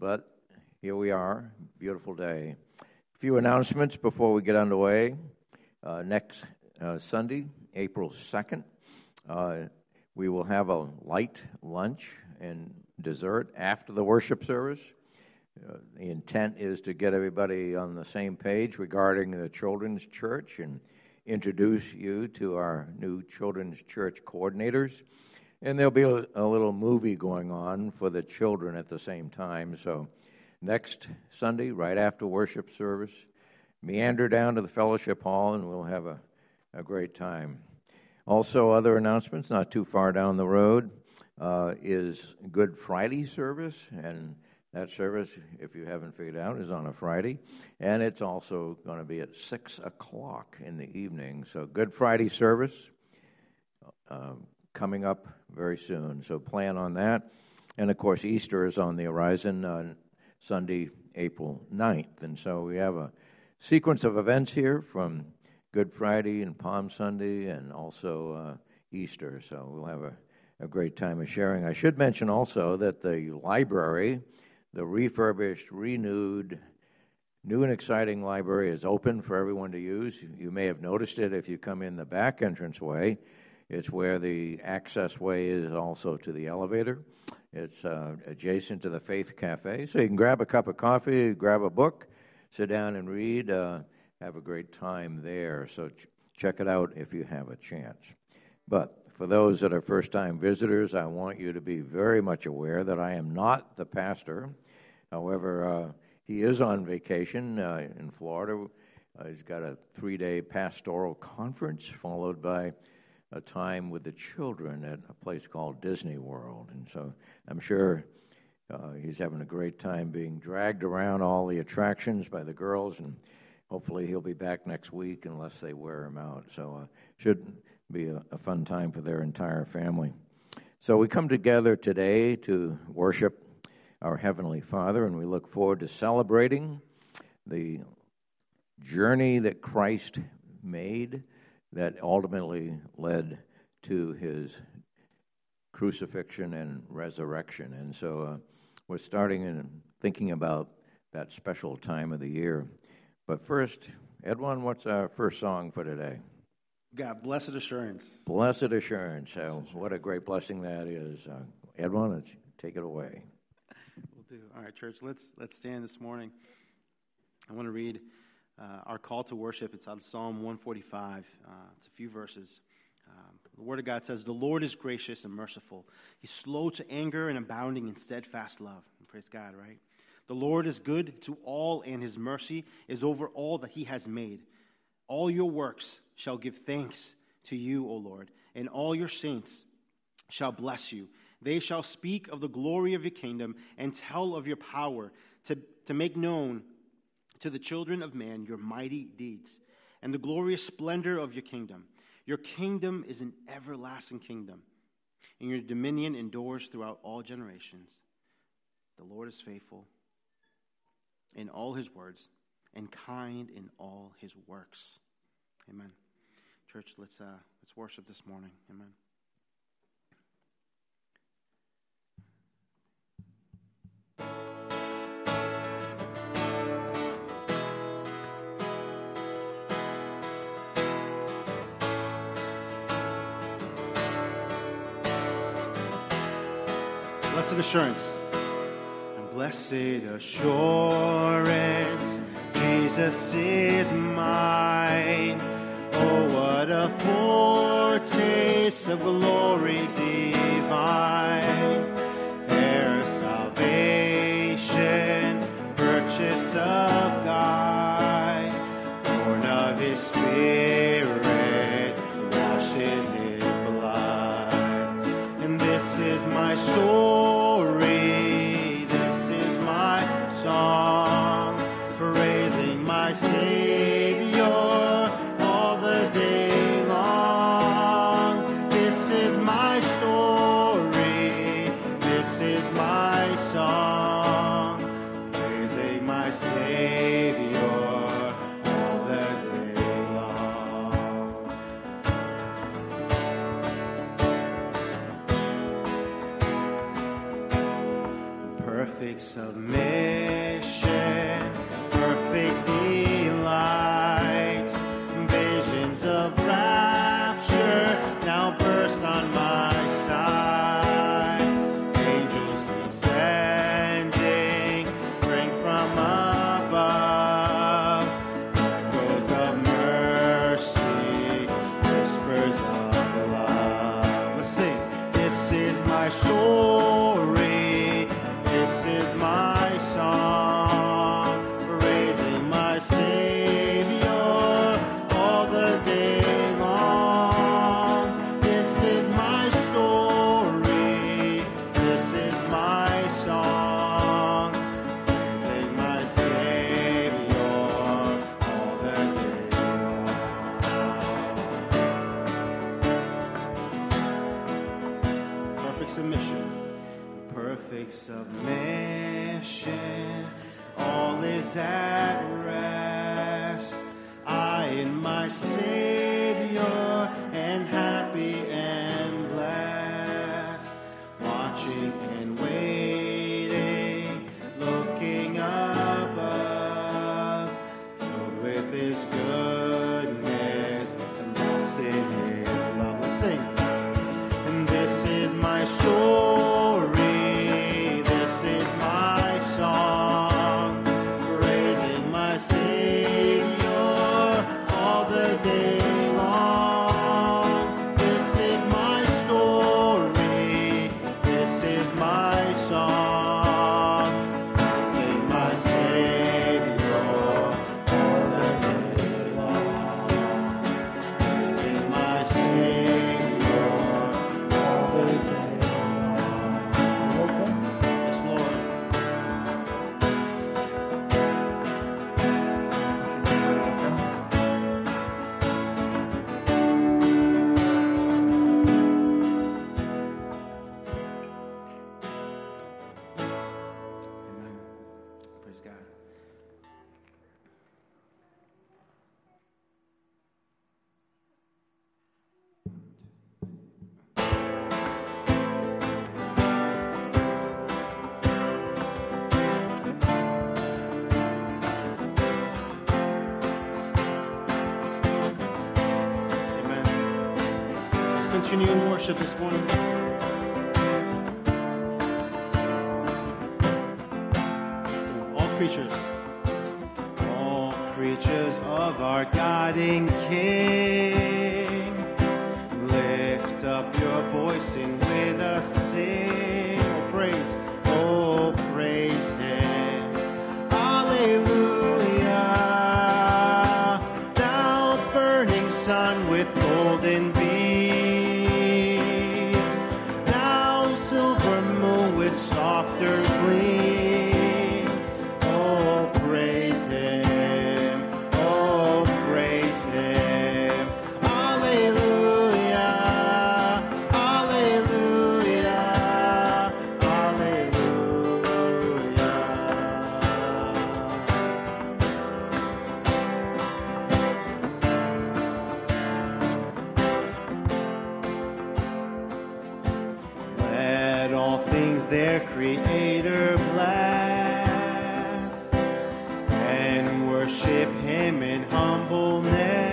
but here we are. Beautiful day. A few announcements before we get underway. Uh, next uh, Sunday, April 2nd, uh, we will have a light lunch and dessert after the worship service. Uh, the intent is to get everybody on the same page regarding the children's church and introduce you to our new children's church coordinators. And there'll be a, little movie going on for the children at the same time. So, next Sunday, right after worship service, meander down to the fellowship hall and we'll have a, a great time. Also, other announcements not too far down the road uh, is Good Friday service. And that service, if you haven't figured out, is on a Friday. And it's also going to be at 6 o'clock in the evening. So, Good Friday service. Uh, coming up very soon. So plan on that. And of course, Easter is on the horizon on Sunday, April 9th. And so we have a sequence of events here from Good Friday and Palm Sunday and also uh, Easter. So we'll have a, a great time of sharing. I should mention also that the library, the refurbished, renewed, new and exciting library is open for everyone to use. You may have noticed it if you come in the back entrance entranceway. It's where the access way is also to the elevator. It's uh, adjacent to the Faith Cafe. So you can grab a cup of coffee, grab a book, sit down and read, uh, have a great time there. So ch- check it out if you have a chance. But for those that are first time visitors, I want you to be very much aware that I am not the pastor. However, uh, he is on vacation uh, in Florida. Uh, he's got a three day pastoral conference followed by a time with the children at a place called Disney World. And so I'm sure uh, he's having a great time being dragged around all the attractions by the girls, and hopefully he'll be back next week unless they wear him out. So uh, should be a, a fun time for their entire family. So we come together today to worship our Heavenly Father, and we look forward to celebrating the journey that Christ made that ultimately led to his crucifixion and resurrection. And so uh, we're starting and thinking about that special time of the year. But first, Edwin, what's our first song for today? God, Blessed Assurance. Blessed Assurance. So, what a great blessing that is. Uh, Edwin, take it away. We'll do. All right, church, let's, let's stand this morning. I want to read uh, our call to worship. It's out of Psalm 145. Uh, it's a few verses. Um, the Word of God says, The Lord is gracious and merciful. He's slow to anger and abounding in steadfast love. And praise God, right? The Lord is good to all, and his mercy is over all that he has made. All your works shall give thanks to you, O Lord, and all your saints shall bless you. They shall speak of the glory of your kingdom and tell of your power to, to make known to the children of man your mighty deeds and the glorious splendor of your kingdom. Your kingdom is an everlasting kingdom, and your dominion endures throughout all generations. The Lord is faithful in all his words and kind in all his works. Amen. Church, let's, uh, let's worship this morning. Amen. Assurance. And blessed assurance, Jesus is mine. Oh, what a foretaste of glory divine. Their salvation, purchase of let all things their Creator bless and worship Him in humbleness.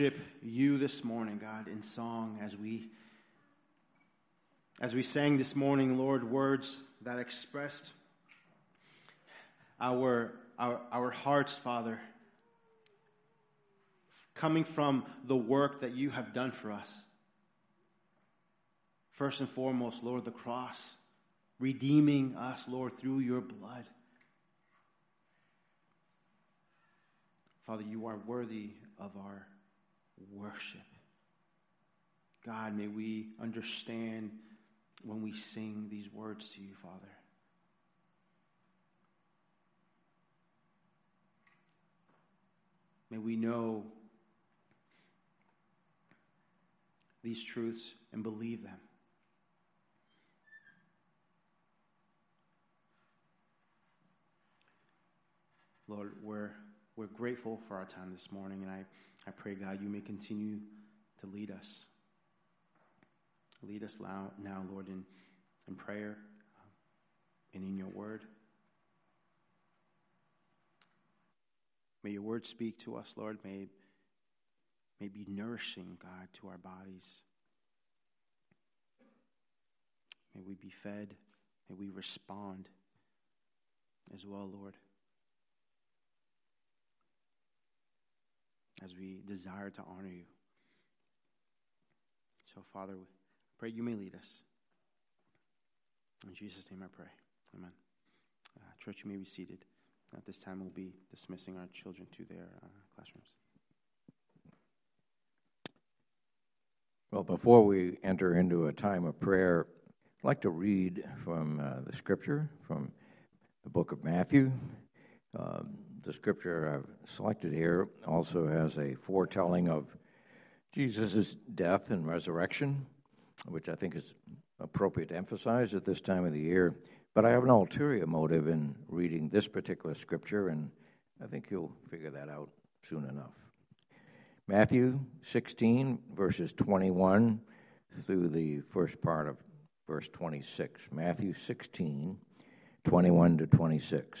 Worship you this morning, God, in song as we as we sang this morning, Lord, words that expressed our our, our hearts, Father, coming from the work that you have done for us. First and foremost, Lord, the cross, redeeming us, Lord, through your blood. Father, you are worthy of our worship. God, may we understand when we sing these words to you, Father. May we know these truths and believe them. Lord, we're, we're grateful for our time this morning, and I, I pray, God, you may continue to lead us. Lead us now, Lord, in, in prayer uh, and in your word. May your word speak to us, Lord. May, may be nourishing, God, to our bodies. May we be fed. May we respond as well, Lord. As we desire to honor you. So, Father, pray you may lead us. In Jesus' name I pray. Amen. Uh, church, you may be seated. At this time, we'll be dismissing our children to their uh, classrooms. Well, before we enter into a time of prayer, I'd like to read from uh, the scripture from the book of Matthew. Uh, the scripture I've selected here also has a foretelling of Jesus' death and resurrection, which I think is appropriate to emphasize at this time of the year. But I have an ulterior motive in reading this particular scripture, and I think you'll figure that out soon enough. Matthew 16, verses 21 through the first part of verse 26. Matthew 16, 21 to 26.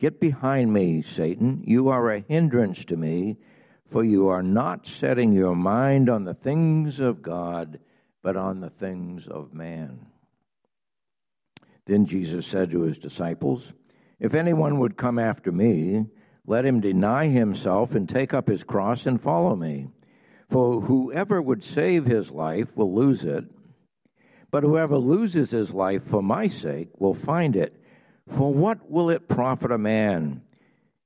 Get behind me, Satan. You are a hindrance to me, for you are not setting your mind on the things of God, but on the things of man. Then Jesus said to his disciples, If anyone would come after me, let him deny himself and take up his cross and follow me. For whoever would save his life will lose it, but whoever loses his life for my sake will find it. For what will it profit a man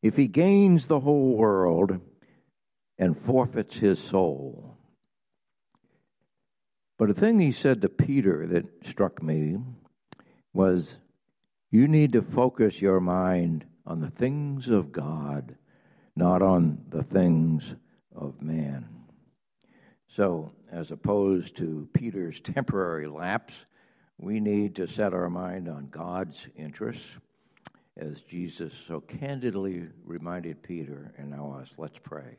if he gains the whole world and forfeits his soul? But a thing he said to Peter that struck me was you need to focus your mind on the things of God, not on the things of man. So, as opposed to Peter's temporary lapse, we need to set our mind on God's interests, as Jesus so candidly reminded Peter and now us. Let's pray.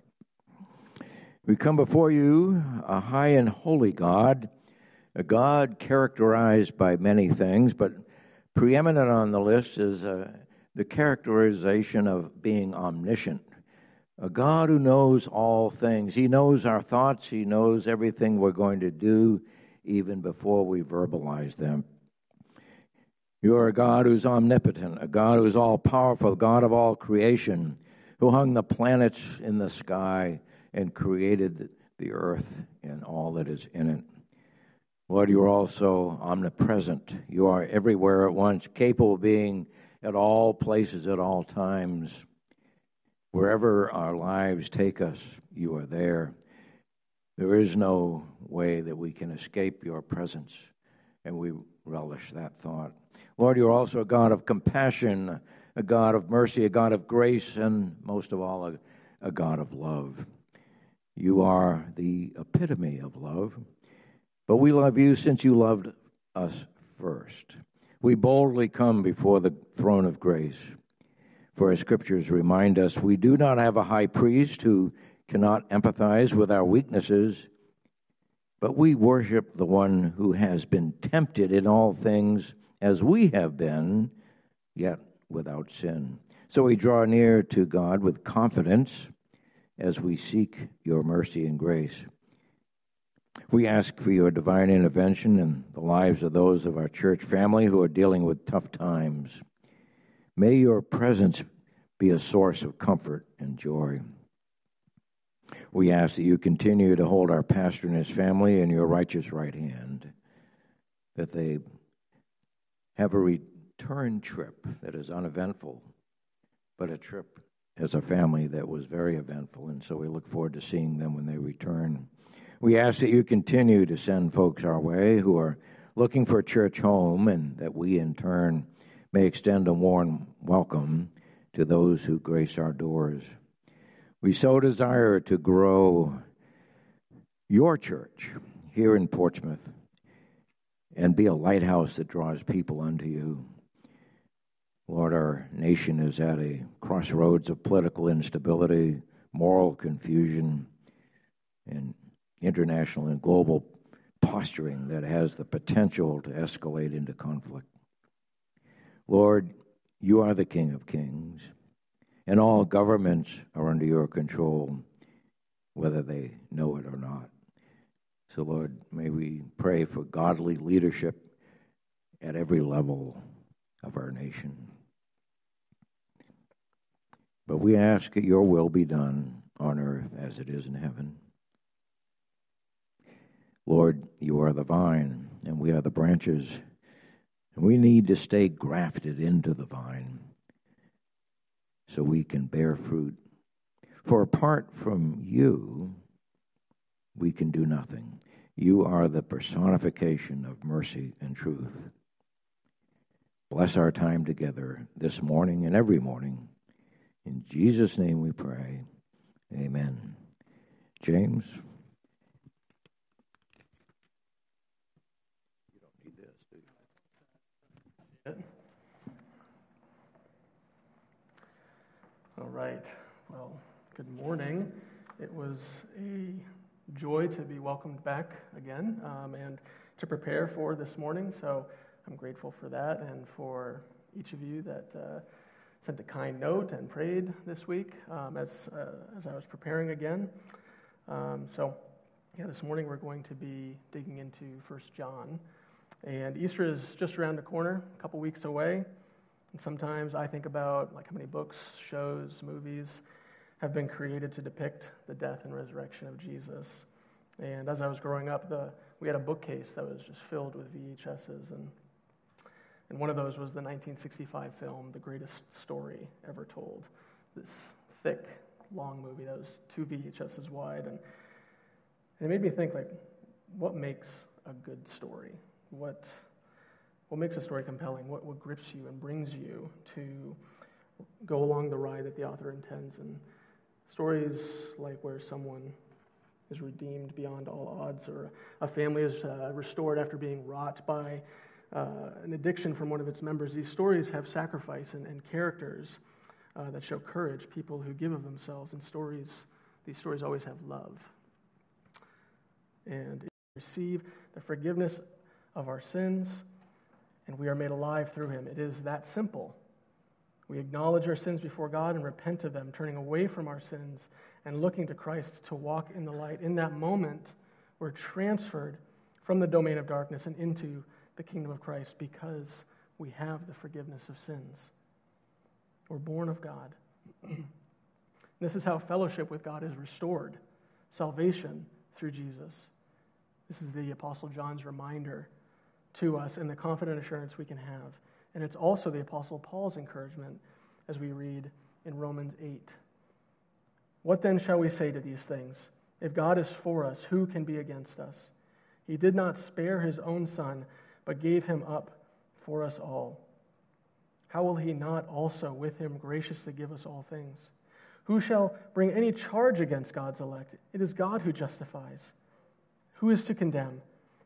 We come before you, a high and holy God, a God characterized by many things, but preeminent on the list is uh, the characterization of being omniscient. A God who knows all things. He knows our thoughts, He knows everything we're going to do even before we verbalize them. You are a God who's omnipotent, a God who's all powerful, God of all creation, who hung the planets in the sky and created the earth and all that is in it. Lord, you are also omnipresent. You are everywhere at once, capable of being at all places at all times. Wherever our lives take us, you are there. There is no way that we can escape your presence, and we relish that thought. Lord, you're also a God of compassion, a God of mercy, a God of grace, and most of all, a, a God of love. You are the epitome of love, but we love you since you loved us first. we boldly come before the throne of grace. For as scriptures remind us we do not have a high priest who cannot empathize with our weaknesses, but we worship the one who has been tempted in all things as we have been, yet without sin. So we draw near to God with confidence as we seek your mercy and grace. We ask for your divine intervention in the lives of those of our church family who are dealing with tough times. May your presence be a source of comfort and joy. We ask that you continue to hold our pastor and his family in your righteous right hand, that they have a return trip that is uneventful, but a trip as a family that was very eventful, and so we look forward to seeing them when they return. We ask that you continue to send folks our way who are looking for a church home, and that we in turn may extend a warm welcome to those who grace our doors. We so desire to grow your church here in Portsmouth and be a lighthouse that draws people unto you. Lord, our nation is at a crossroads of political instability, moral confusion, and international and global posturing that has the potential to escalate into conflict. Lord, you are the King of Kings, and all governments are under your control, whether they know it or not. So, Lord, may we pray for godly leadership at every level of our nation. But we ask that your will be done on earth as it is in heaven. Lord, you are the vine, and we are the branches. And we need to stay grafted into the vine so we can bear fruit. For apart from you, we can do nothing. You are the personification of mercy and truth. Bless our time together this morning and every morning. In Jesus' name we pray. Amen. James? All right. Well, good morning. It was a joy to be welcomed back again um, and to prepare for this morning. So I'm grateful for that and for each of you that uh, sent a kind note and prayed this week um, as, uh, as I was preparing again. Um, so, yeah, this morning we're going to be digging into First John. And Easter is just around the corner, a couple weeks away. And sometimes I think about like how many books, shows, movies have been created to depict the death and resurrection of Jesus. And as I was growing up, the, we had a bookcase that was just filled with VHSs. And, and one of those was the 1965 film, The Greatest Story Ever Told. This thick, long movie that was two VHSs wide. And, and it made me think, like, what makes a good story? What what makes a story compelling? What, what grips you and brings you to go along the ride that the author intends? And stories like where someone is redeemed beyond all odds, or a family is uh, restored after being wrought by uh, an addiction from one of its members. These stories have sacrifice and, and characters uh, that show courage, people who give of themselves, and stories. These stories always have love. And receive the forgiveness of our sins and we are made alive through him. It is that simple. We acknowledge our sins before God and repent of them, turning away from our sins and looking to Christ to walk in the light. In that moment, we're transferred from the domain of darkness and into the kingdom of Christ because we have the forgiveness of sins. We're born of God. this is how fellowship with God is restored salvation through Jesus. This is the Apostle John's reminder to us and the confident assurance we can have. And it's also the Apostle Paul's encouragement as we read in Romans 8. What then shall we say to these things? If God is for us, who can be against us? He did not spare his own son, but gave him up for us all. How will he not also with him graciously give us all things? Who shall bring any charge against God's elect? It is God who justifies. Who is to condemn?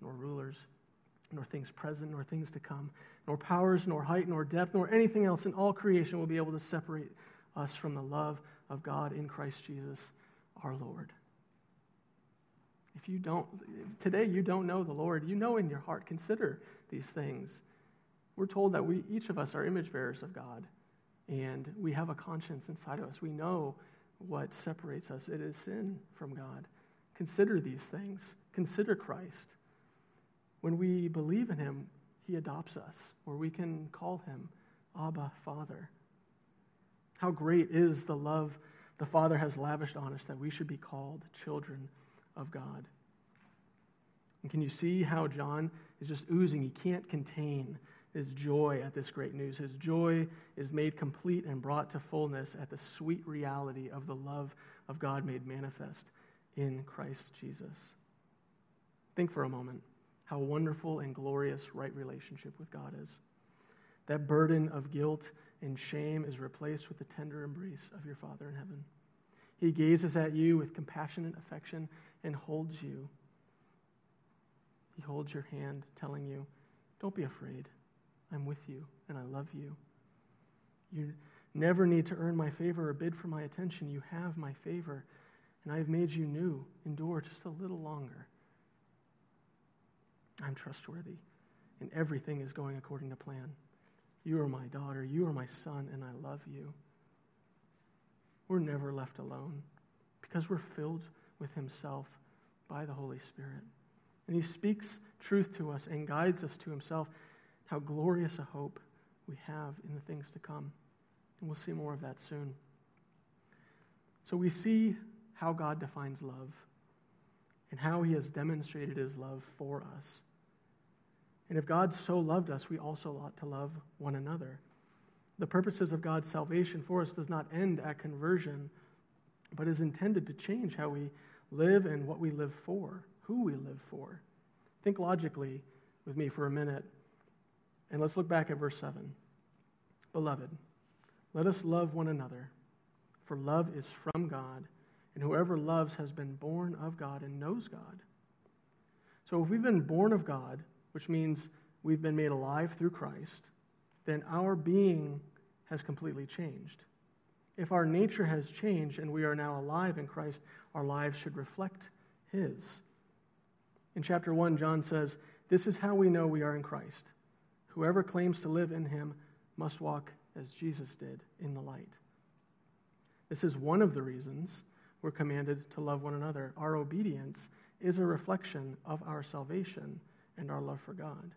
nor rulers, nor things present, nor things to come, nor powers, nor height, nor depth, nor anything else in all creation will be able to separate us from the love of God in Christ Jesus our Lord. If you don't, today you don't know the Lord, you know in your heart, consider these things. We're told that we, each of us, are image bearers of God, and we have a conscience inside of us. We know what separates us. It is sin from God. Consider these things. Consider Christ. When we believe in him, he adopts us, or we can call him Abba, Father. How great is the love the Father has lavished on us that we should be called children of God. And can you see how John is just oozing? He can't contain his joy at this great news. His joy is made complete and brought to fullness at the sweet reality of the love of God made manifest in Christ Jesus. Think for a moment how wonderful and glorious right relationship with God is. That burden of guilt and shame is replaced with the tender embrace of your Father in heaven. He gazes at you with compassionate affection and holds you. He holds your hand, telling you, Don't be afraid. I'm with you and I love you. You never need to earn my favor or bid for my attention. You have my favor, and I have made you new. Endure just a little longer. I'm trustworthy, and everything is going according to plan. You are my daughter, you are my son, and I love you. We're never left alone because we're filled with Himself by the Holy Spirit. And He speaks truth to us and guides us to Himself. How glorious a hope we have in the things to come. And we'll see more of that soon. So we see how God defines love and how He has demonstrated His love for us. And if God so loved us, we also ought to love one another. The purposes of God's salvation for us does not end at conversion, but is intended to change how we live and what we live for, who we live for. Think logically with me for a minute, and let's look back at verse 7. Beloved, let us love one another, for love is from God, and whoever loves has been born of God and knows God. So if we've been born of God, which means we've been made alive through Christ, then our being has completely changed. If our nature has changed and we are now alive in Christ, our lives should reflect His. In chapter 1, John says, This is how we know we are in Christ. Whoever claims to live in Him must walk as Jesus did in the light. This is one of the reasons we're commanded to love one another. Our obedience is a reflection of our salvation and our love for God.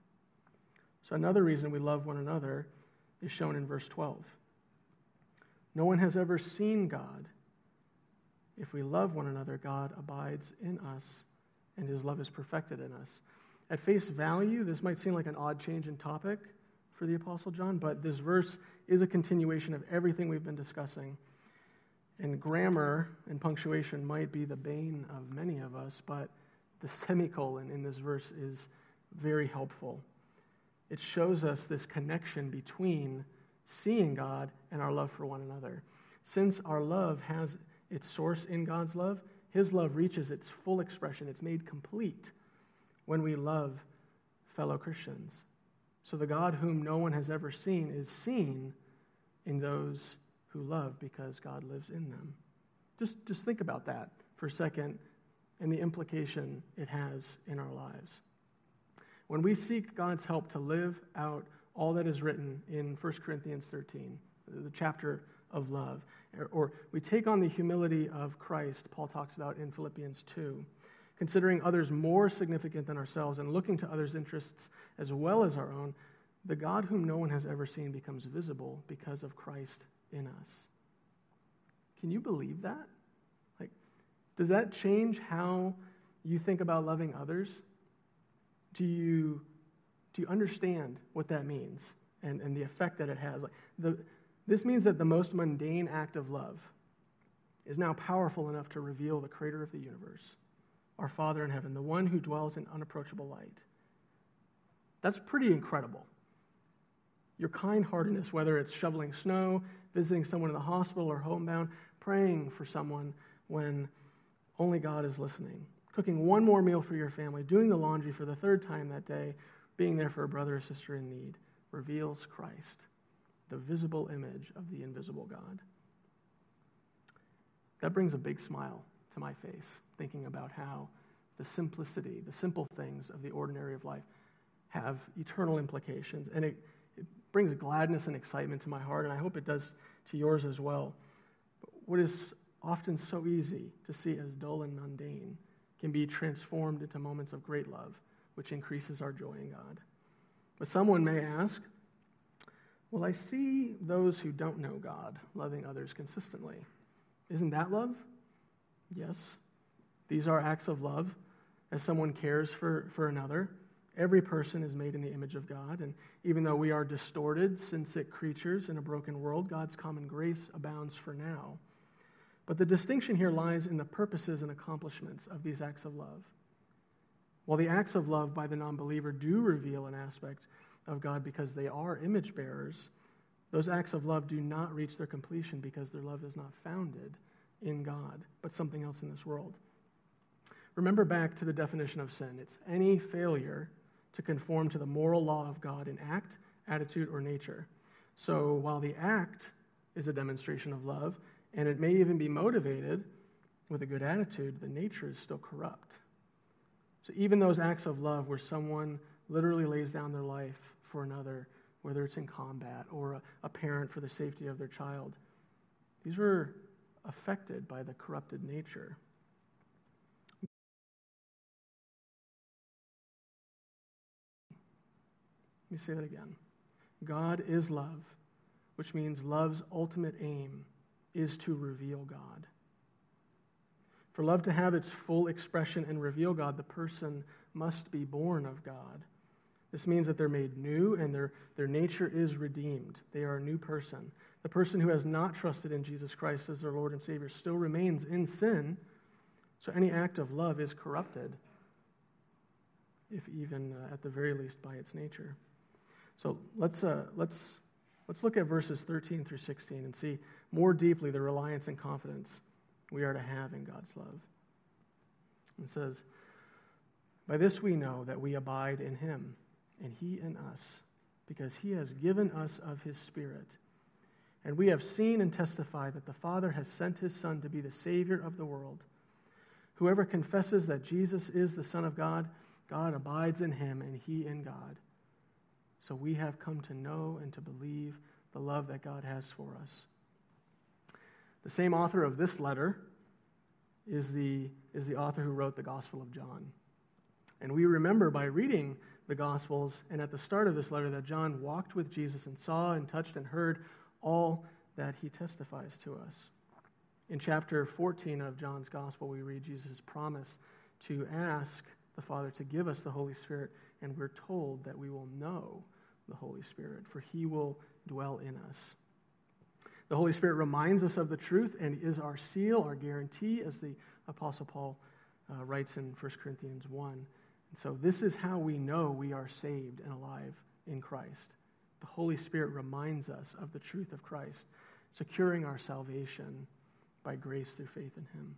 So, another reason we love one another is shown in verse 12. No one has ever seen God. If we love one another, God abides in us, and his love is perfected in us. At face value, this might seem like an odd change in topic for the Apostle John, but this verse is a continuation of everything we've been discussing. And grammar and punctuation might be the bane of many of us, but the semicolon in this verse is very helpful. It shows us this connection between seeing God and our love for one another. Since our love has its source in God's love, His love reaches its full expression. It's made complete when we love fellow Christians. So the God whom no one has ever seen is seen in those who love because God lives in them. Just, just think about that for a second and the implication it has in our lives. When we seek God's help to live out all that is written in 1 Corinthians 13, the chapter of love, or we take on the humility of Christ, Paul talks about in Philippians 2, considering others more significant than ourselves and looking to others' interests as well as our own, the God whom no one has ever seen becomes visible because of Christ in us. Can you believe that? Like, does that change how you think about loving others? Do you, do you understand what that means and, and the effect that it has? Like the, this means that the most mundane act of love is now powerful enough to reveal the creator of the universe, our Father in heaven, the one who dwells in unapproachable light. That's pretty incredible. Your kind heartedness, whether it's shoveling snow, visiting someone in the hospital or homebound, praying for someone when only God is listening, cooking one more meal for your family, doing the laundry for the third time that day, being there for a brother or sister in need, reveals Christ, the visible image of the invisible God. That brings a big smile to my face, thinking about how the simplicity, the simple things of the ordinary of life have eternal implications. And it, it brings gladness and excitement to my heart, and I hope it does to yours as well. But what is often so easy to see as dull and mundane can be transformed into moments of great love, which increases our joy in God. But someone may ask, Well, I see those who don't know God loving others consistently. Isn't that love? Yes. These are acts of love as someone cares for, for another. Every person is made in the image of God, and even though we are distorted, sin sick creatures in a broken world, God's common grace abounds for now. But the distinction here lies in the purposes and accomplishments of these acts of love. While the acts of love by the non believer do reveal an aspect of God because they are image bearers, those acts of love do not reach their completion because their love is not founded in God, but something else in this world. Remember back to the definition of sin it's any failure to conform to the moral law of God in act, attitude, or nature. So while the act is a demonstration of love, and it may even be motivated with a good attitude, the nature is still corrupt. So even those acts of love where someone literally lays down their life for another, whether it's in combat or a, a parent for the safety of their child, these were affected by the corrupted nature. Let me say that again. God is love, which means love's ultimate aim is to reveal God. For love to have its full expression and reveal God, the person must be born of God. This means that they're made new and their, their nature is redeemed. They are a new person. The person who has not trusted in Jesus Christ as their Lord and Savior still remains in sin, so any act of love is corrupted, if even uh, at the very least by its nature. So let's, uh, let's, let's look at verses 13 through 16 and see more deeply the reliance and confidence we are to have in God's love. It says, By this we know that we abide in him, and he in us, because he has given us of his Spirit. And we have seen and testified that the Father has sent his Son to be the Savior of the world. Whoever confesses that Jesus is the Son of God, God abides in him, and he in God. So we have come to know and to believe the love that God has for us. The same author of this letter is the, is the author who wrote the Gospel of John. And we remember by reading the Gospels and at the start of this letter that John walked with Jesus and saw and touched and heard all that he testifies to us. In chapter 14 of John's Gospel, we read Jesus' promise to ask the Father to give us the Holy Spirit, and we're told that we will know the Holy Spirit, for he will dwell in us. The Holy Spirit reminds us of the truth and is our seal, our guarantee, as the Apostle Paul uh, writes in 1 Corinthians 1. And so, this is how we know we are saved and alive in Christ. The Holy Spirit reminds us of the truth of Christ, securing our salvation by grace through faith in Him.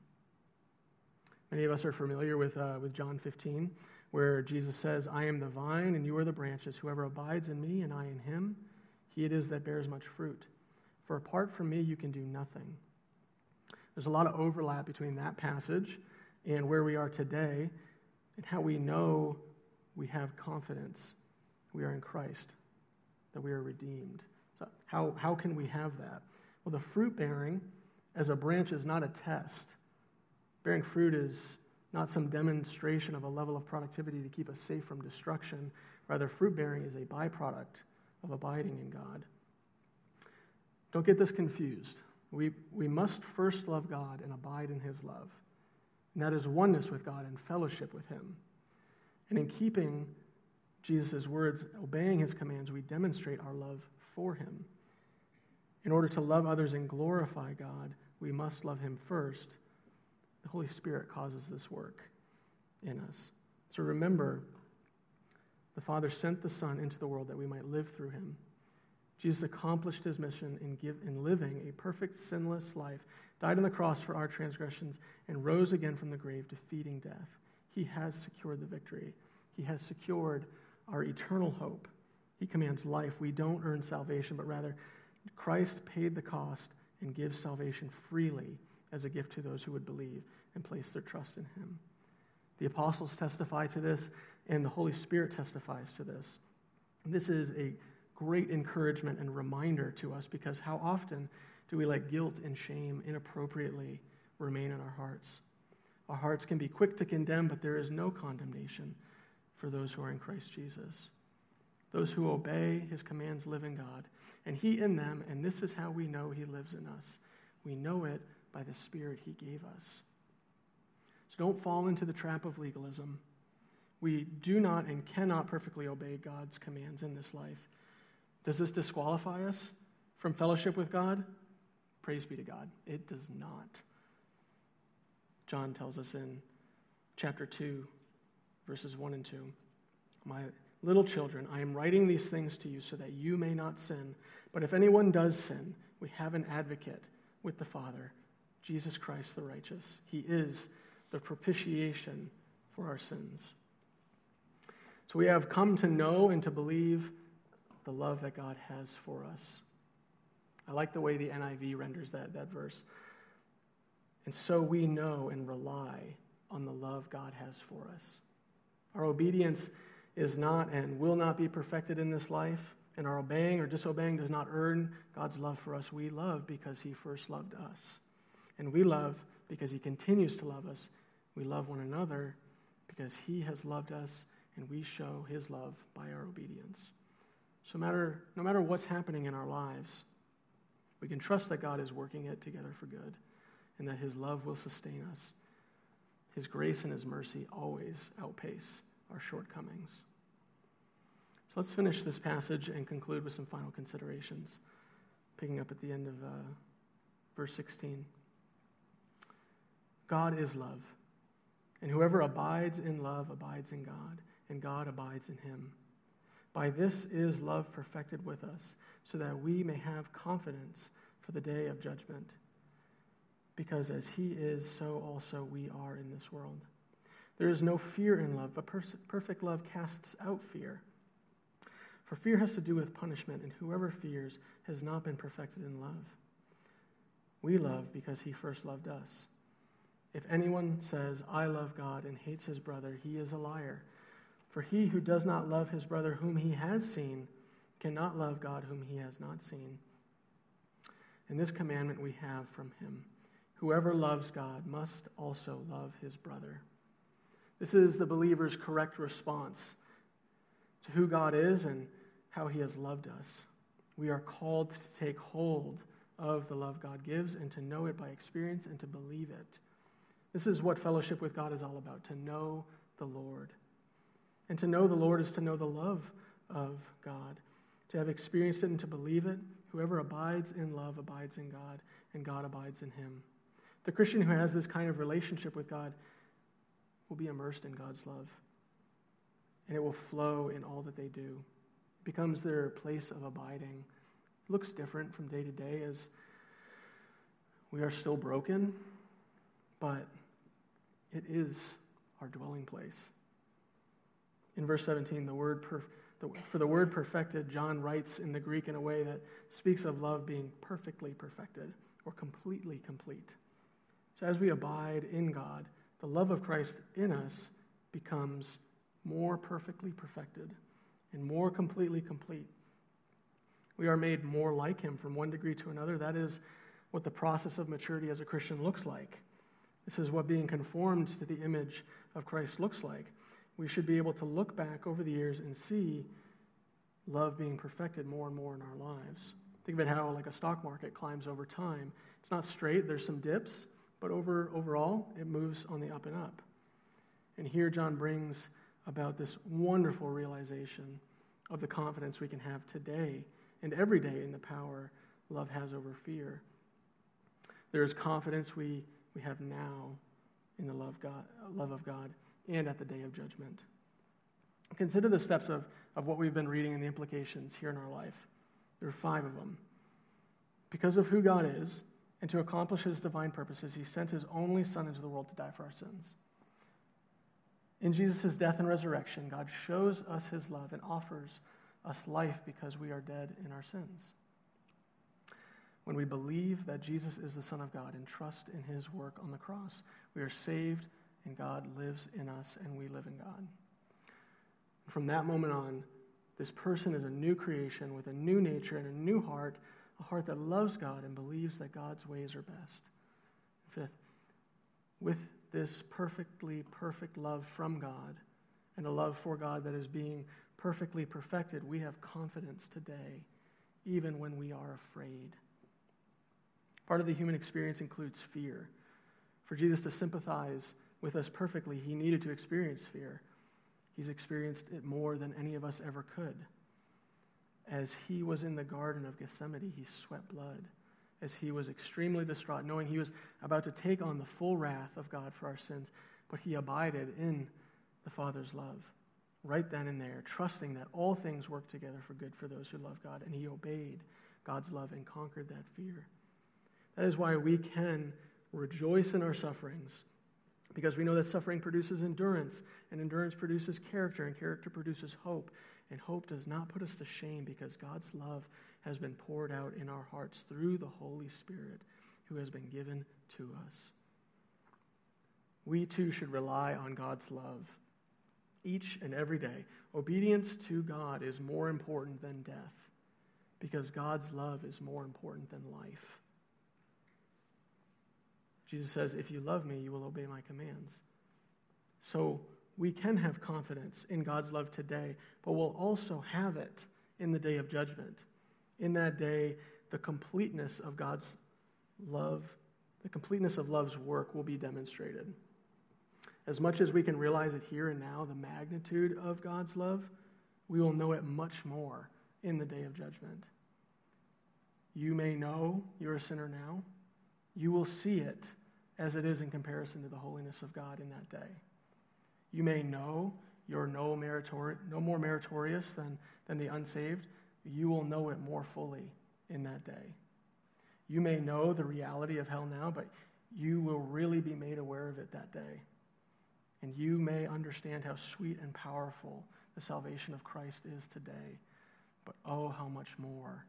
Many of us are familiar with, uh, with John 15, where Jesus says, I am the vine and you are the branches. Whoever abides in me and I in him, he it is that bears much fruit. For apart from me, you can do nothing. There's a lot of overlap between that passage and where we are today and how we know we have confidence. We are in Christ, that we are redeemed. So, how, how can we have that? Well, the fruit bearing as a branch is not a test. Bearing fruit is not some demonstration of a level of productivity to keep us safe from destruction. Rather, fruit bearing is a byproduct of abiding in God. Don't get this confused. We, we must first love God and abide in His love. And that is oneness with God and fellowship with Him. And in keeping Jesus' words, obeying his commands, we demonstrate our love for him. In order to love others and glorify God, we must love him first. The Holy Spirit causes this work in us. So remember, the Father sent the Son into the world that we might live through him. Jesus accomplished his mission in, give, in living a perfect, sinless life, died on the cross for our transgressions, and rose again from the grave, defeating death. He has secured the victory. He has secured our eternal hope. He commands life. We don't earn salvation, but rather Christ paid the cost and gives salvation freely as a gift to those who would believe and place their trust in him. The apostles testify to this, and the Holy Spirit testifies to this. This is a great encouragement and reminder to us because how often do we let guilt and shame inappropriately remain in our hearts? Our hearts can be quick to condemn, but there is no condemnation for those who are in Christ Jesus. Those who obey his commands live in God, and he in them, and this is how we know he lives in us. We know it by the Spirit he gave us. So don't fall into the trap of legalism. We do not and cannot perfectly obey God's commands in this life. Does this disqualify us from fellowship with God? Praise be to God. It does not. John tells us in chapter 2, verses 1 and 2 My little children, I am writing these things to you so that you may not sin. But if anyone does sin, we have an advocate with the Father, Jesus Christ the righteous. He is the propitiation for our sins. So we have come to know and to believe the love that God has for us. I like the way the NIV renders that, that verse. And so we know and rely on the love God has for us. Our obedience is not and will not be perfected in this life, and our obeying or disobeying does not earn God's love for us. We love because He first loved us. And we love because He continues to love us. We love one another because He has loved us, and we show His love by our obedience. So matter, no matter what's happening in our lives, we can trust that God is working it together for good and that His love will sustain us. His grace and His mercy always outpace our shortcomings. So let's finish this passage and conclude with some final considerations, picking up at the end of uh, verse 16. God is love, and whoever abides in love abides in God, and God abides in him. By this is love perfected with us, so that we may have confidence for the day of judgment. Because as he is, so also we are in this world. There is no fear in love, but perfect love casts out fear. For fear has to do with punishment, and whoever fears has not been perfected in love. We love because he first loved us. If anyone says, I love God, and hates his brother, he is a liar. For he who does not love his brother whom he has seen cannot love God whom he has not seen. And this commandment we have from him whoever loves God must also love his brother. This is the believer's correct response to who God is and how he has loved us. We are called to take hold of the love God gives and to know it by experience and to believe it. This is what fellowship with God is all about to know the Lord. And to know the Lord is to know the love of God, to have experienced it and to believe it. Whoever abides in love abides in God, and God abides in him. The Christian who has this kind of relationship with God will be immersed in God's love, and it will flow in all that they do. It becomes their place of abiding. It looks different from day to day as we are still broken, but it is our dwelling place. In verse 17, the word per, the, for the word perfected, John writes in the Greek in a way that speaks of love being perfectly perfected or completely complete. So as we abide in God, the love of Christ in us becomes more perfectly perfected and more completely complete. We are made more like Him from one degree to another. That is what the process of maturity as a Christian looks like. This is what being conformed to the image of Christ looks like we should be able to look back over the years and see love being perfected more and more in our lives. Think about how like a stock market climbs over time. It's not straight, there's some dips, but over overall it moves on the up and up. And here John brings about this wonderful realization of the confidence we can have today and every day in the power love has over fear. There is confidence we, we have now in the love, God, love of God and at the day of judgment. Consider the steps of, of what we've been reading and the implications here in our life. There are five of them. Because of who God is, and to accomplish his divine purposes, he sent his only Son into the world to die for our sins. In Jesus' death and resurrection, God shows us his love and offers us life because we are dead in our sins. When we believe that Jesus is the Son of God and trust in his work on the cross, we are saved and God lives in us and we live in God. From that moment on, this person is a new creation with a new nature and a new heart, a heart that loves God and believes that God's ways are best. Fifth, with this perfectly perfect love from God and a love for God that is being perfectly perfected, we have confidence today, even when we are afraid. Part of the human experience includes fear. For Jesus to sympathize with us perfectly, he needed to experience fear. He's experienced it more than any of us ever could. As he was in the Garden of Gethsemane, he sweat blood. As he was extremely distraught, knowing he was about to take on the full wrath of God for our sins, but he abided in the Father's love right then and there, trusting that all things work together for good for those who love God. And he obeyed God's love and conquered that fear. That is why we can rejoice in our sufferings, because we know that suffering produces endurance, and endurance produces character, and character produces hope. And hope does not put us to shame because God's love has been poured out in our hearts through the Holy Spirit who has been given to us. We too should rely on God's love each and every day. Obedience to God is more important than death because God's love is more important than life. Jesus says, If you love me, you will obey my commands. So we can have confidence in God's love today, but we'll also have it in the day of judgment. In that day, the completeness of God's love, the completeness of love's work will be demonstrated. As much as we can realize it here and now, the magnitude of God's love, we will know it much more in the day of judgment. You may know you're a sinner now. You will see it as it is in comparison to the holiness of God in that day. You may know you're no, meritori- no more meritorious than, than the unsaved. You will know it more fully in that day. You may know the reality of hell now, but you will really be made aware of it that day and you may understand how sweet and powerful the salvation of Christ is today. But oh, how much more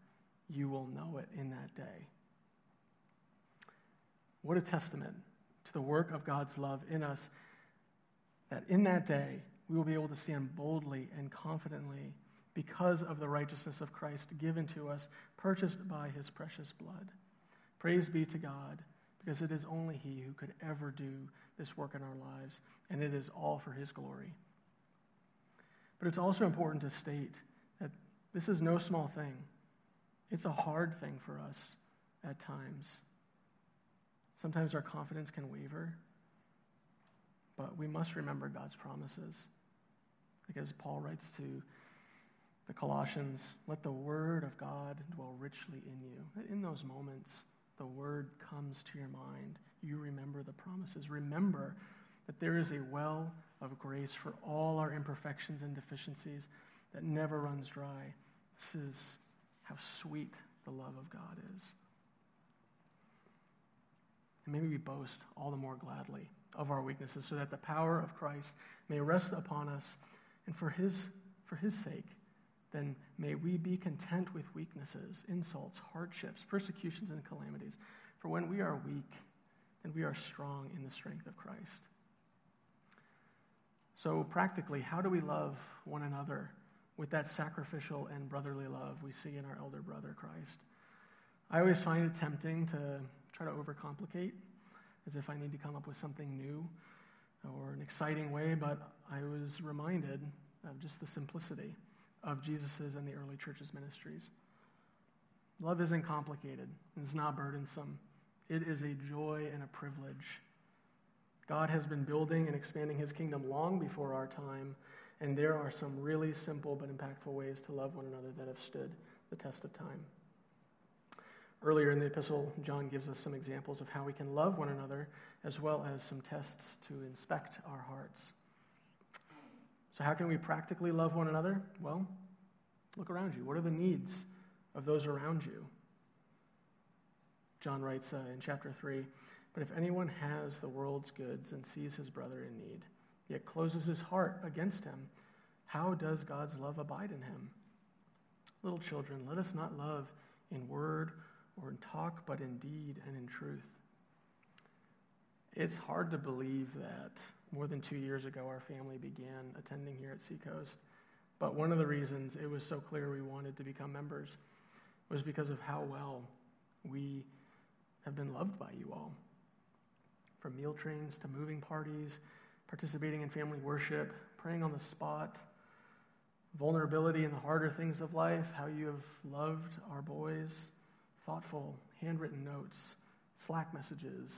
you will know it in that day. What a testament to the work of God's love in us that in that day we will be able to stand boldly and confidently because of the righteousness of Christ given to us, purchased by his precious blood. Praise be to God, because it is only he who could ever do this work in our lives, and it is all for His glory. But it's also important to state that this is no small thing. It's a hard thing for us at times. Sometimes our confidence can waver, but we must remember God's promises. Because Paul writes to the Colossians, let the word of God dwell richly in you. In those moments, the word comes to your mind you remember the promises. Remember that there is a well of grace for all our imperfections and deficiencies that never runs dry. This is how sweet the love of God is. And maybe we boast all the more gladly of our weaknesses so that the power of Christ may rest upon us. And for his, for his sake, then may we be content with weaknesses, insults, hardships, persecutions, and calamities. For when we are weak, then we are strong in the strength of Christ. So, practically, how do we love one another with that sacrificial and brotherly love we see in our elder brother Christ? I always find it tempting to try to overcomplicate, as if I need to come up with something new or an exciting way, but I was reminded of just the simplicity of Jesus's and the early church's ministries. Love isn't complicated, it's not burdensome. It is a joy and a privilege. God has been building and expanding his kingdom long before our time, And there are some really simple but impactful ways to love one another that have stood the test of time. Earlier in the epistle, John gives us some examples of how we can love one another, as well as some tests to inspect our hearts. So, how can we practically love one another? Well, look around you. What are the needs of those around you? John writes uh, in chapter 3 But if anyone has the world's goods and sees his brother in need, yet closes his heart against him, how does God's love abide in him? Little children, let us not love in word or in talk, but in deed and in truth. It's hard to believe that more than two years ago our family began attending here at Seacoast. But one of the reasons it was so clear we wanted to become members was because of how well we have been loved by you all. From meal trains to moving parties, participating in family worship, praying on the spot, vulnerability in the harder things of life, how you have loved our boys, thoughtful handwritten notes, Slack messages,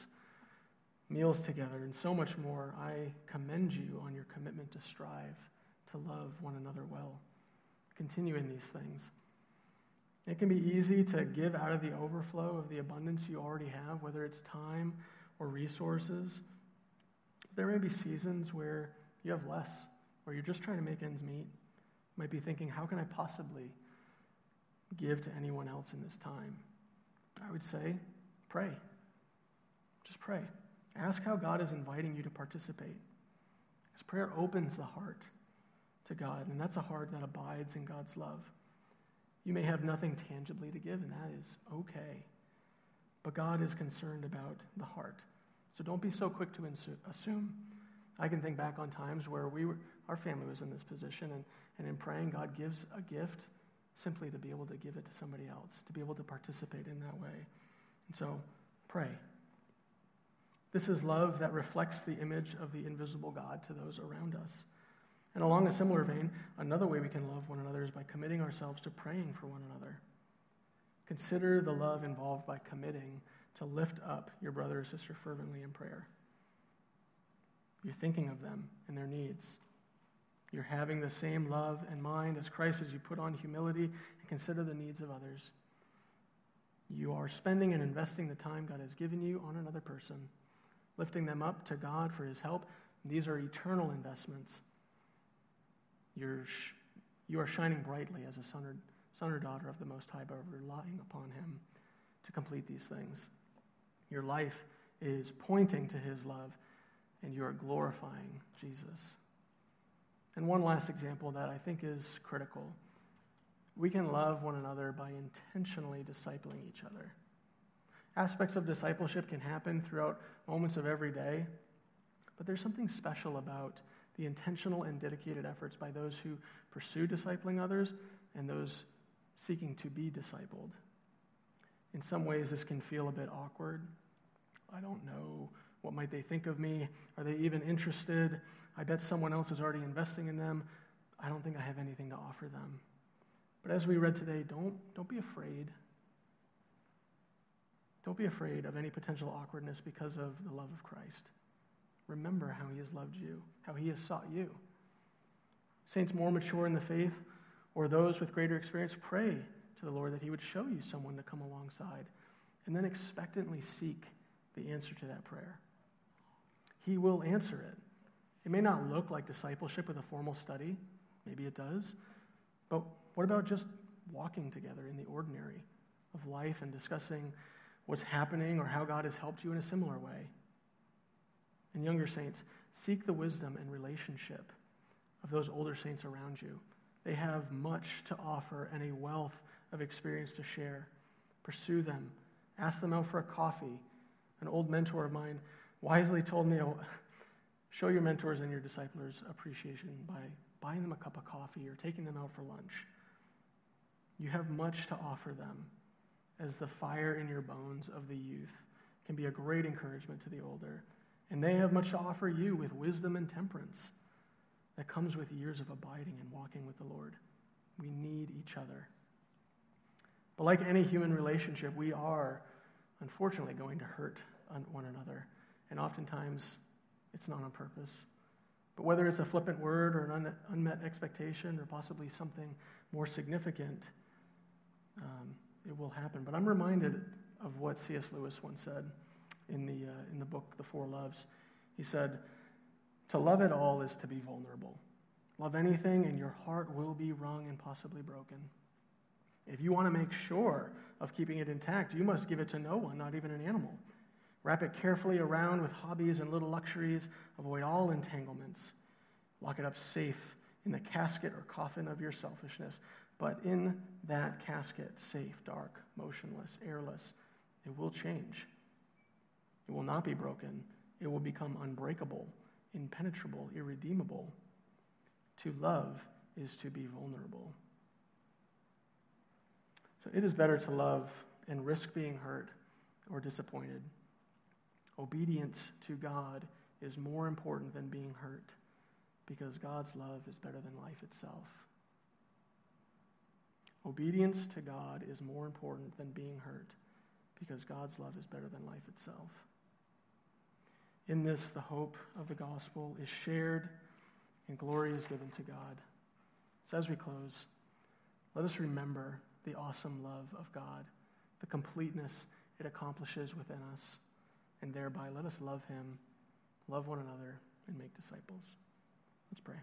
meals together, and so much more. I commend you on your commitment to strive to love one another well. Continue in these things. It can be easy to give out of the overflow of the abundance you already have, whether it's time or resources. There may be seasons where you have less, or you're just trying to make ends meet. You might be thinking, how can I possibly give to anyone else in this time? I would say, pray. Just pray. Ask how God is inviting you to participate. Because prayer opens the heart to God, and that's a heart that abides in God's love. You may have nothing tangibly to give, and that is okay. But God is concerned about the heart. So don't be so quick to assume. I can think back on times where we were, our family was in this position, and, and in praying, God gives a gift simply to be able to give it to somebody else, to be able to participate in that way. And so, pray. This is love that reflects the image of the invisible God to those around us. And along a similar vein, another way we can love one another is by committing ourselves to praying for one another. Consider the love involved by committing to lift up your brother or sister fervently in prayer. You're thinking of them and their needs. You're having the same love and mind as Christ as you put on humility and consider the needs of others. You are spending and investing the time God has given you on another person, lifting them up to God for his help. These are eternal investments. You're sh- you are shining brightly as a son or, son or daughter of the Most High by relying upon him to complete these things. Your life is pointing to his love, and you are glorifying Jesus. And one last example that I think is critical we can love one another by intentionally discipling each other. Aspects of discipleship can happen throughout moments of every day, but there's something special about the intentional and dedicated efforts by those who pursue discipling others and those seeking to be discipled. In some ways, this can feel a bit awkward. I don't know. What might they think of me? Are they even interested? I bet someone else is already investing in them. I don't think I have anything to offer them. But as we read today, don't, don't be afraid. Don't be afraid of any potential awkwardness because of the love of Christ. Remember how he has loved you, how he has sought you. Saints more mature in the faith or those with greater experience, pray to the Lord that he would show you someone to come alongside and then expectantly seek the answer to that prayer. He will answer it. It may not look like discipleship with a formal study, maybe it does, but what about just walking together in the ordinary of life and discussing what's happening or how God has helped you in a similar way? And younger saints, seek the wisdom and relationship of those older saints around you. They have much to offer and a wealth of experience to share. Pursue them. Ask them out for a coffee. An old mentor of mine wisely told me, Show your mentors and your disciples appreciation by buying them a cup of coffee or taking them out for lunch. You have much to offer them as the fire in your bones of the youth can be a great encouragement to the older. And they have much to offer you with wisdom and temperance that comes with years of abiding and walking with the Lord. We need each other. But like any human relationship, we are unfortunately going to hurt one another. And oftentimes, it's not on purpose. But whether it's a flippant word or an unmet expectation or possibly something more significant, um, it will happen. But I'm reminded of what C.S. Lewis once said in the, uh, in the book, The Four Loves. He said, To love at all is to be vulnerable. Love anything, and your heart will be wrung and possibly broken. If you want to make sure of keeping it intact, you must give it to no one, not even an animal. Wrap it carefully around with hobbies and little luxuries. Avoid all entanglements. Lock it up safe in the casket or coffin of your selfishness. But in that casket, safe, dark, motionless, airless, it will change. It will not be broken. It will become unbreakable, impenetrable, irredeemable. To love is to be vulnerable. So it is better to love and risk being hurt or disappointed. Obedience to God is more important than being hurt because God's love is better than life itself. Obedience to God is more important than being hurt because God's love is better than life itself. In this, the hope of the gospel is shared and glory is given to God. So as we close, let us remember the awesome love of God, the completeness it accomplishes within us, and thereby let us love Him, love one another, and make disciples. Let's pray.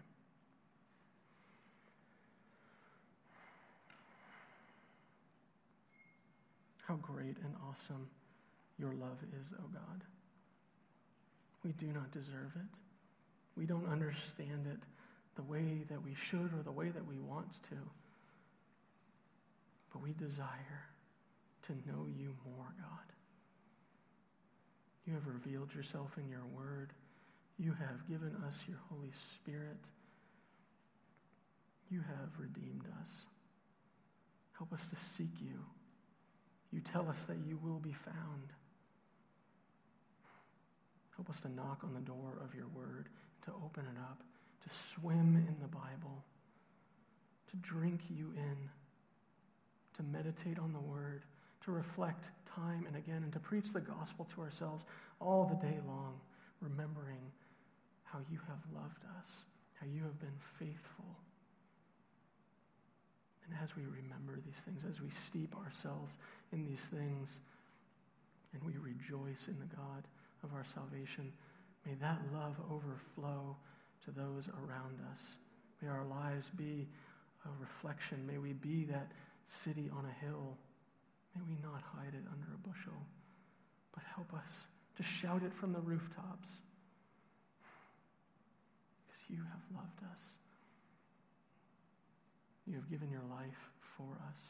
How great and awesome your love is, O oh God. We do not deserve it. We don't understand it the way that we should or the way that we want to. But we desire to know you more, God. You have revealed yourself in your word. You have given us your Holy Spirit. You have redeemed us. Help us to seek you. You tell us that you will be found. Help us to knock on the door of your word, to open it up, to swim in the Bible, to drink you in, to meditate on the word, to reflect time and again, and to preach the gospel to ourselves all the day long, remembering how you have loved us, how you have been faithful. And as we remember these things, as we steep ourselves in these things, and we rejoice in the God of our salvation, may that love overflow to those around us. May our lives be a reflection. May we be that city on a hill. May we not hide it under a bushel, but help us to shout it from the rooftops Because you have loved us. You have given your life for us.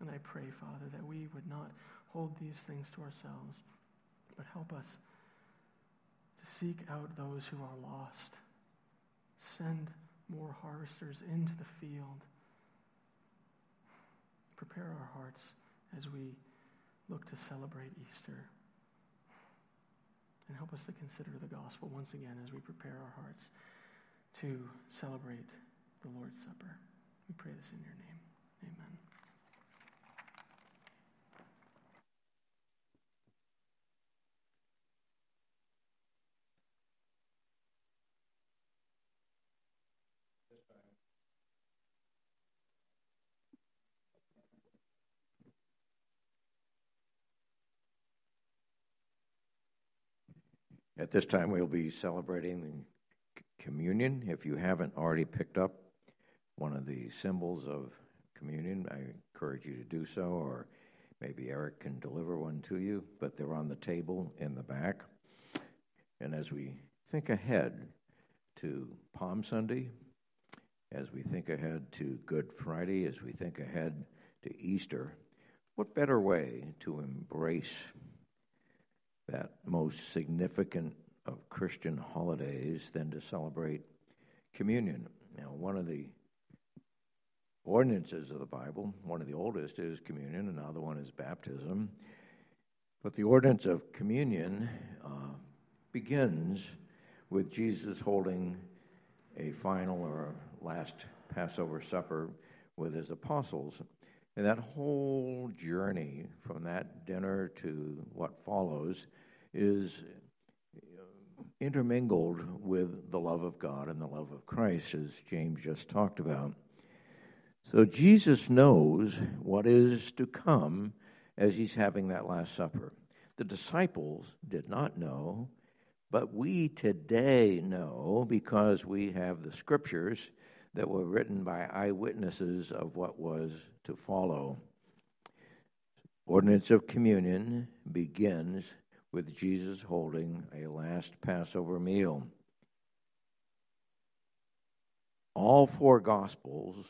And I pray, Father, that we would not hold these things to ourselves, but help us to seek out those who are lost. Send more harvesters into the field. Prepare our hearts as we look to celebrate Easter. And help us to consider the gospel once again as we prepare our hearts to celebrate the Lord's Supper. We pray this in your name. Amen. At this time, we'll be celebrating communion. If you haven't already picked up one of the symbols of communion, I encourage you to do so, or maybe Eric can deliver one to you, but they're on the table in the back. And as we think ahead to Palm Sunday, as we think ahead to Good Friday, as we think ahead to Easter, what better way to embrace that most significant of Christian holidays than to celebrate communion. Now, one of the ordinances of the Bible, one of the oldest is communion, another one is baptism. But the ordinance of communion uh, begins with Jesus holding a final or last Passover supper with his apostles. And that whole journey from that dinner to what follows is uh, intermingled with the love of God and the love of Christ, as James just talked about. So Jesus knows what is to come as he's having that Last Supper. The disciples did not know, but we today know because we have the scriptures that were written by eyewitnesses of what was to follow. Ordinance of communion begins with Jesus holding a last Passover meal. All four Gospels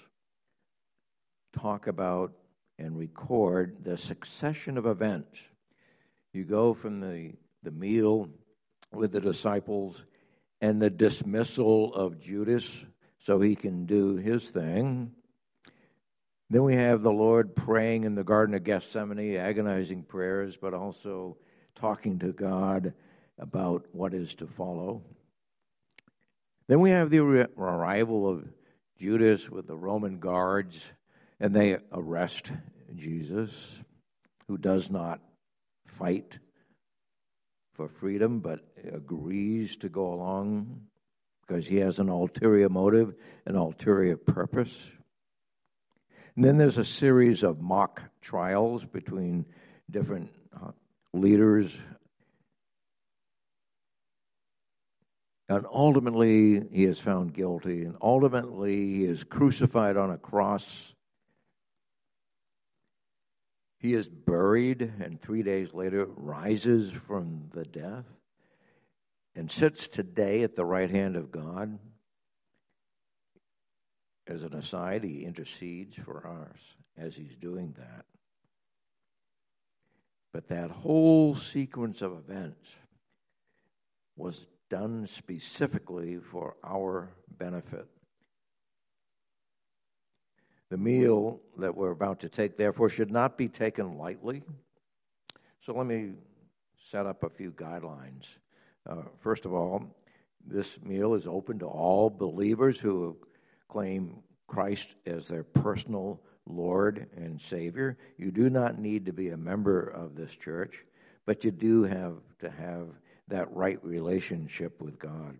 talk about and record the succession of events. You go from the, the meal with the disciples and the dismissal of Judas so he can do his thing. Then we have the Lord praying in the Garden of Gethsemane, agonizing prayers, but also talking to God about what is to follow. Then we have the arrival of Judas with the Roman guards, and they arrest Jesus, who does not fight for freedom but agrees to go along because he has an ulterior motive, an ulterior purpose. And then there's a series of mock trials between different uh, leaders. And ultimately, he is found guilty. And ultimately, he is crucified on a cross. He is buried, and three days later rises from the death and sits today at the right hand of God. As an aside, he intercedes for us as he's doing that. But that whole sequence of events was done specifically for our benefit. The meal that we're about to take, therefore, should not be taken lightly. So let me set up a few guidelines. Uh, first of all, this meal is open to all believers who claim Christ as their personal Lord and Savior. You do not need to be a member of this church, but you do have to have that right relationship with God.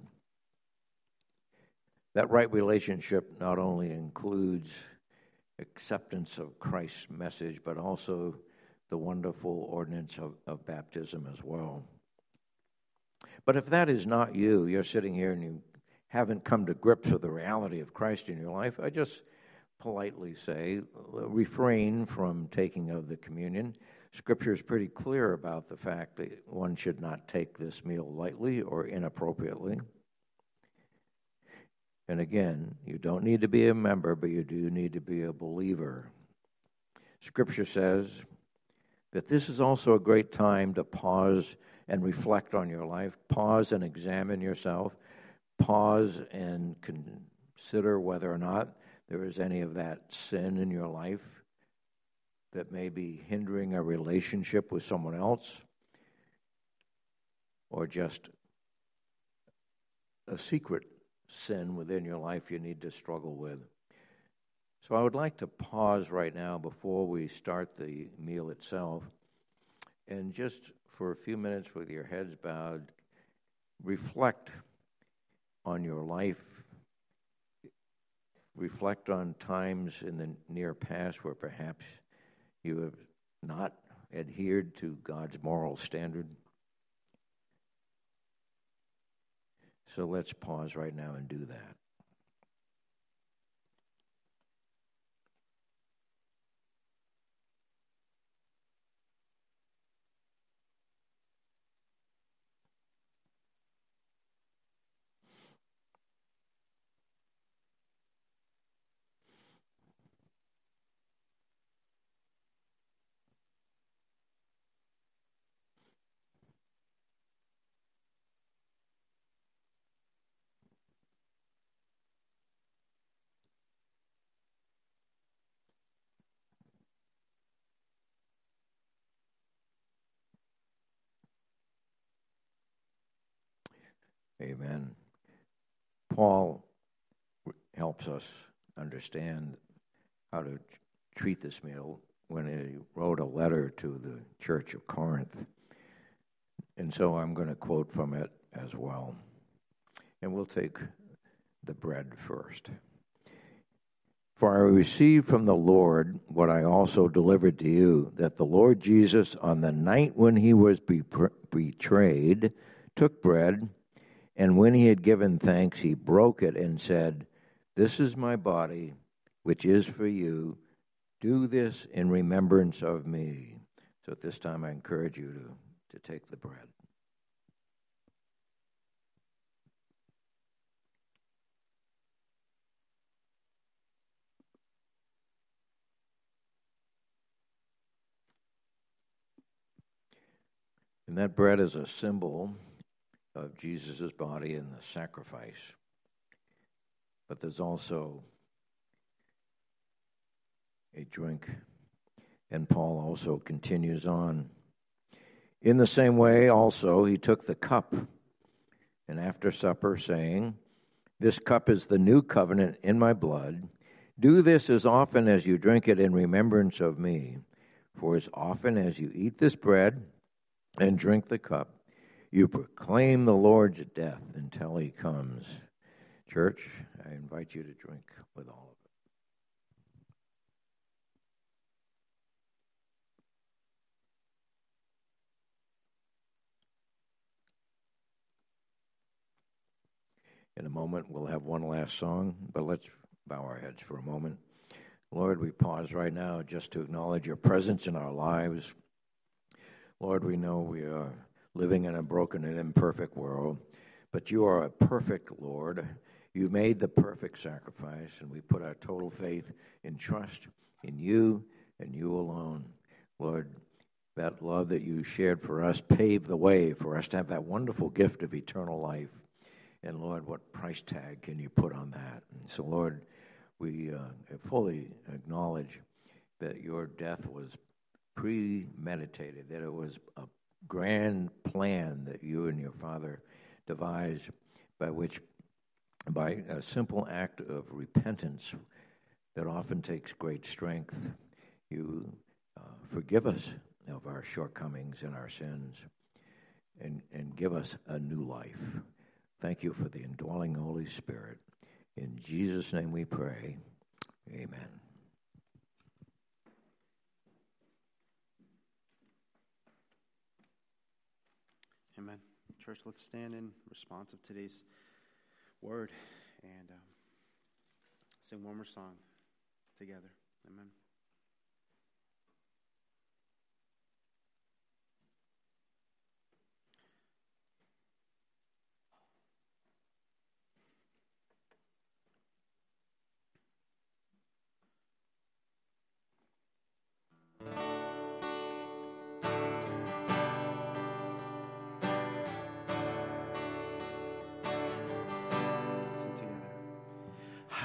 That right relationship not only includes acceptance of Christ's message, but also the wonderful ordinance of, of baptism as well. But if that is not you, you're sitting here and you haven't come to grips with the reality of Christ in your life, I just politely say, refrain from taking of the communion. Scripture is pretty clear about the fact that one should not take this meal lightly or inappropriately. And again, you don't need to be a member, but you do need to be a believer. Scripture says that this is also a great time to pause and reflect on your life, pause and examine yourself, pause and consider whether or not there is any of that sin in your life that may be hindering a relationship with someone else or just a secret sin within your life you need to struggle with. So I would like to pause right now before we start the meal itself and just for a few minutes with your heads bowed, reflect on your life reflect on times in the near past where perhaps you have not adhered to God's moral standard. So let's pause right now and do that. Amen. Paul helps us understand how to treat this meal when he wrote a letter to the church of Corinth. And so I'm going to quote from it as well. And we'll take the bread first. For I received from the Lord what I also delivered to you that the Lord Jesus, on the night when he was be- betrayed, took bread, and when he had given thanks, he broke it and said, This is my body, which is for you. Do this in remembrance of me. So at this time, I encourage you to, to take the bread. And that bread is a symbol of Jesus' body and the sacrifice. But there's also a drink. And Paul also continues on. In the same way, also, he took the cup, and after supper, saying, This cup is the new covenant in my blood. Do this as often as you drink it in remembrance of me. For as often as you eat this bread and drink the cup, you proclaim the Lord's death until he comes. Church, I invite you to drink with all of it. In a moment, we'll have one last song, but let's bow our heads for a moment. Lord, we pause right now just to acknowledge your presence in our lives. Lord, we know we are living in a broken and imperfect world, but you are a perfect Lord. You made the perfect sacrifice, and we put our total faith and trust in you and you alone. Lord, that love that you shared for us paved the way for us to have that wonderful gift of eternal life. And Lord, what price tag can you put on that? And so, Lord, we uh, fully acknowledge that your death was premeditated, that it was a grand plan that you and your Father devised by which, by a simple act of repentance that often takes great strength, you uh, forgive us of our shortcomings and our sins and, and give us a new life. Thank you for the indwelling Holy Spirit. In Jesus' name we pray. Amen. Amen. Church, let's stand in response of today's word and um, sing one more song together. Amen.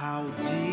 How deep.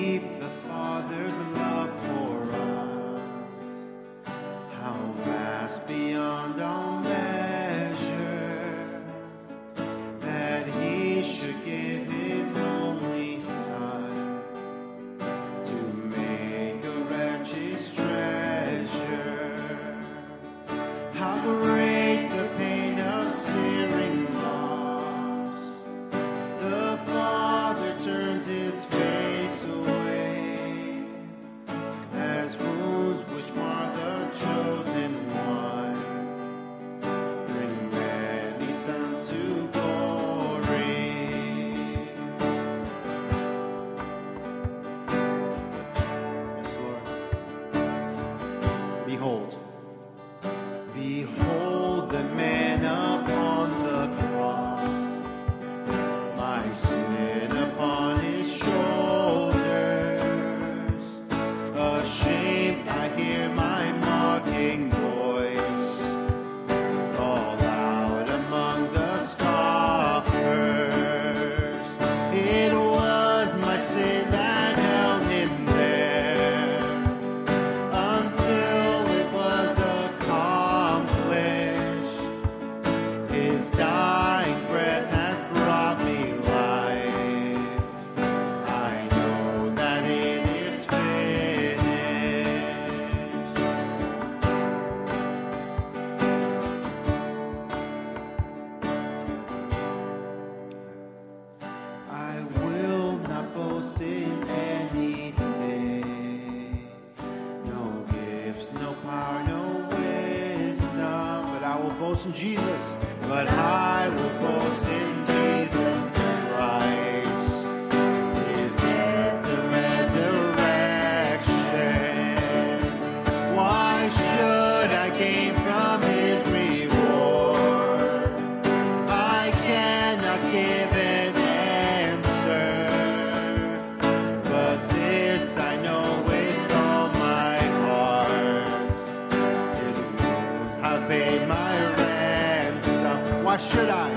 Should I?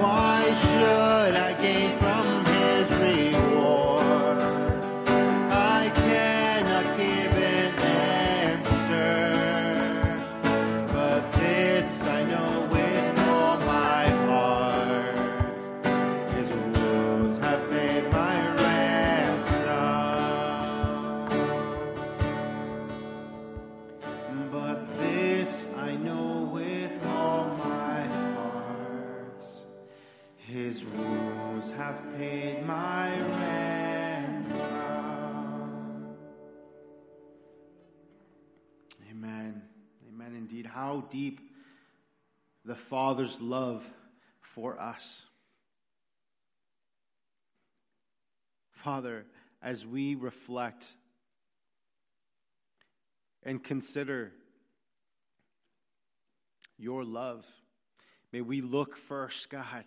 Why should I gain deep the Father's love for us. Father, as we reflect and consider your love, may we look first, God,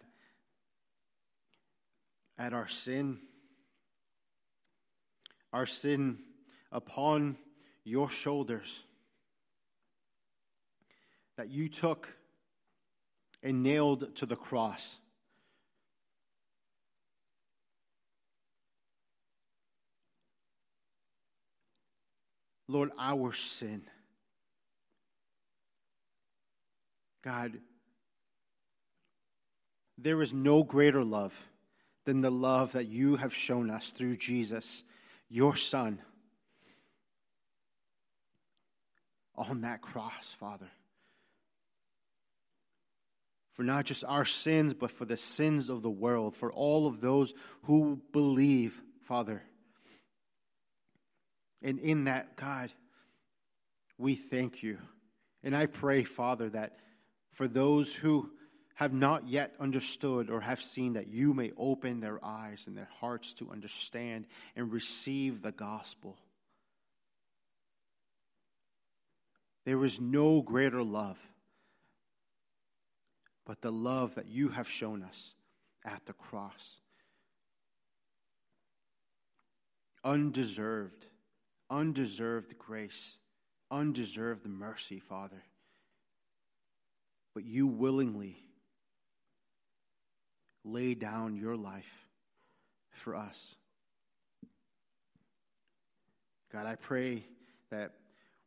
at our sin, our sin upon your shoulders that you took and nailed to the cross. Lord, our sin. God, there is no greater love than the love that you have shown us through Jesus, your Son, on that cross, Father. For not just our sins, but for the sins of the world, for all of those who believe, Father. And in that, God, we thank you. And I pray, Father, that for those who have not yet understood or have seen, that you may open their eyes and their hearts to understand and receive the gospel. There is no greater love but the love that you have shown us at the cross. Undeserved, undeserved grace, undeserved mercy, Father. But you willingly lay down your life for us. God, I pray that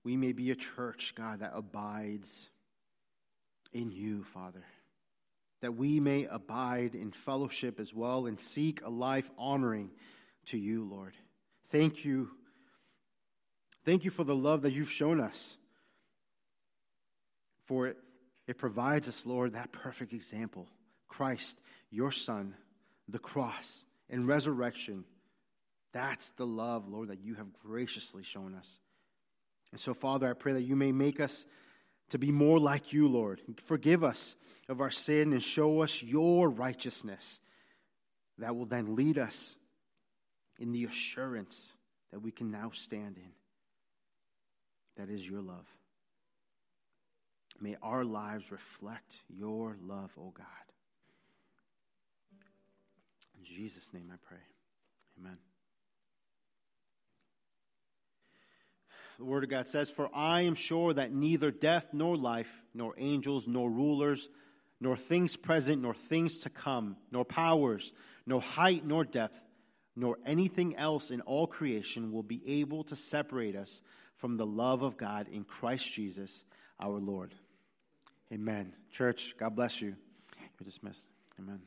we may be a church, God, that abides in you, Father. That we may abide in fellowship as well and seek a life honoring to you, Lord. Thank you. Thank you for the love that you've shown us. For it, it provides us, Lord, that perfect example Christ, your Son, the cross, and resurrection. That's the love, Lord, that you have graciously shown us. And so, Father, I pray that you may make us to be more like you, Lord. Forgive us of our sin and show us your righteousness that will then lead us in the assurance that we can now stand in. That is your love. May our lives reflect your love, O God. In Jesus' name I pray. Amen. The Word of God says, For I am sure that neither death nor life, nor angels, nor rulers, nor things present, nor things to come, nor powers, nor height, nor depth, nor anything else in all creation will be able to separate us from the love of God in Christ Jesus our Lord. Amen. Church, God bless you. You're dismissed. Amen.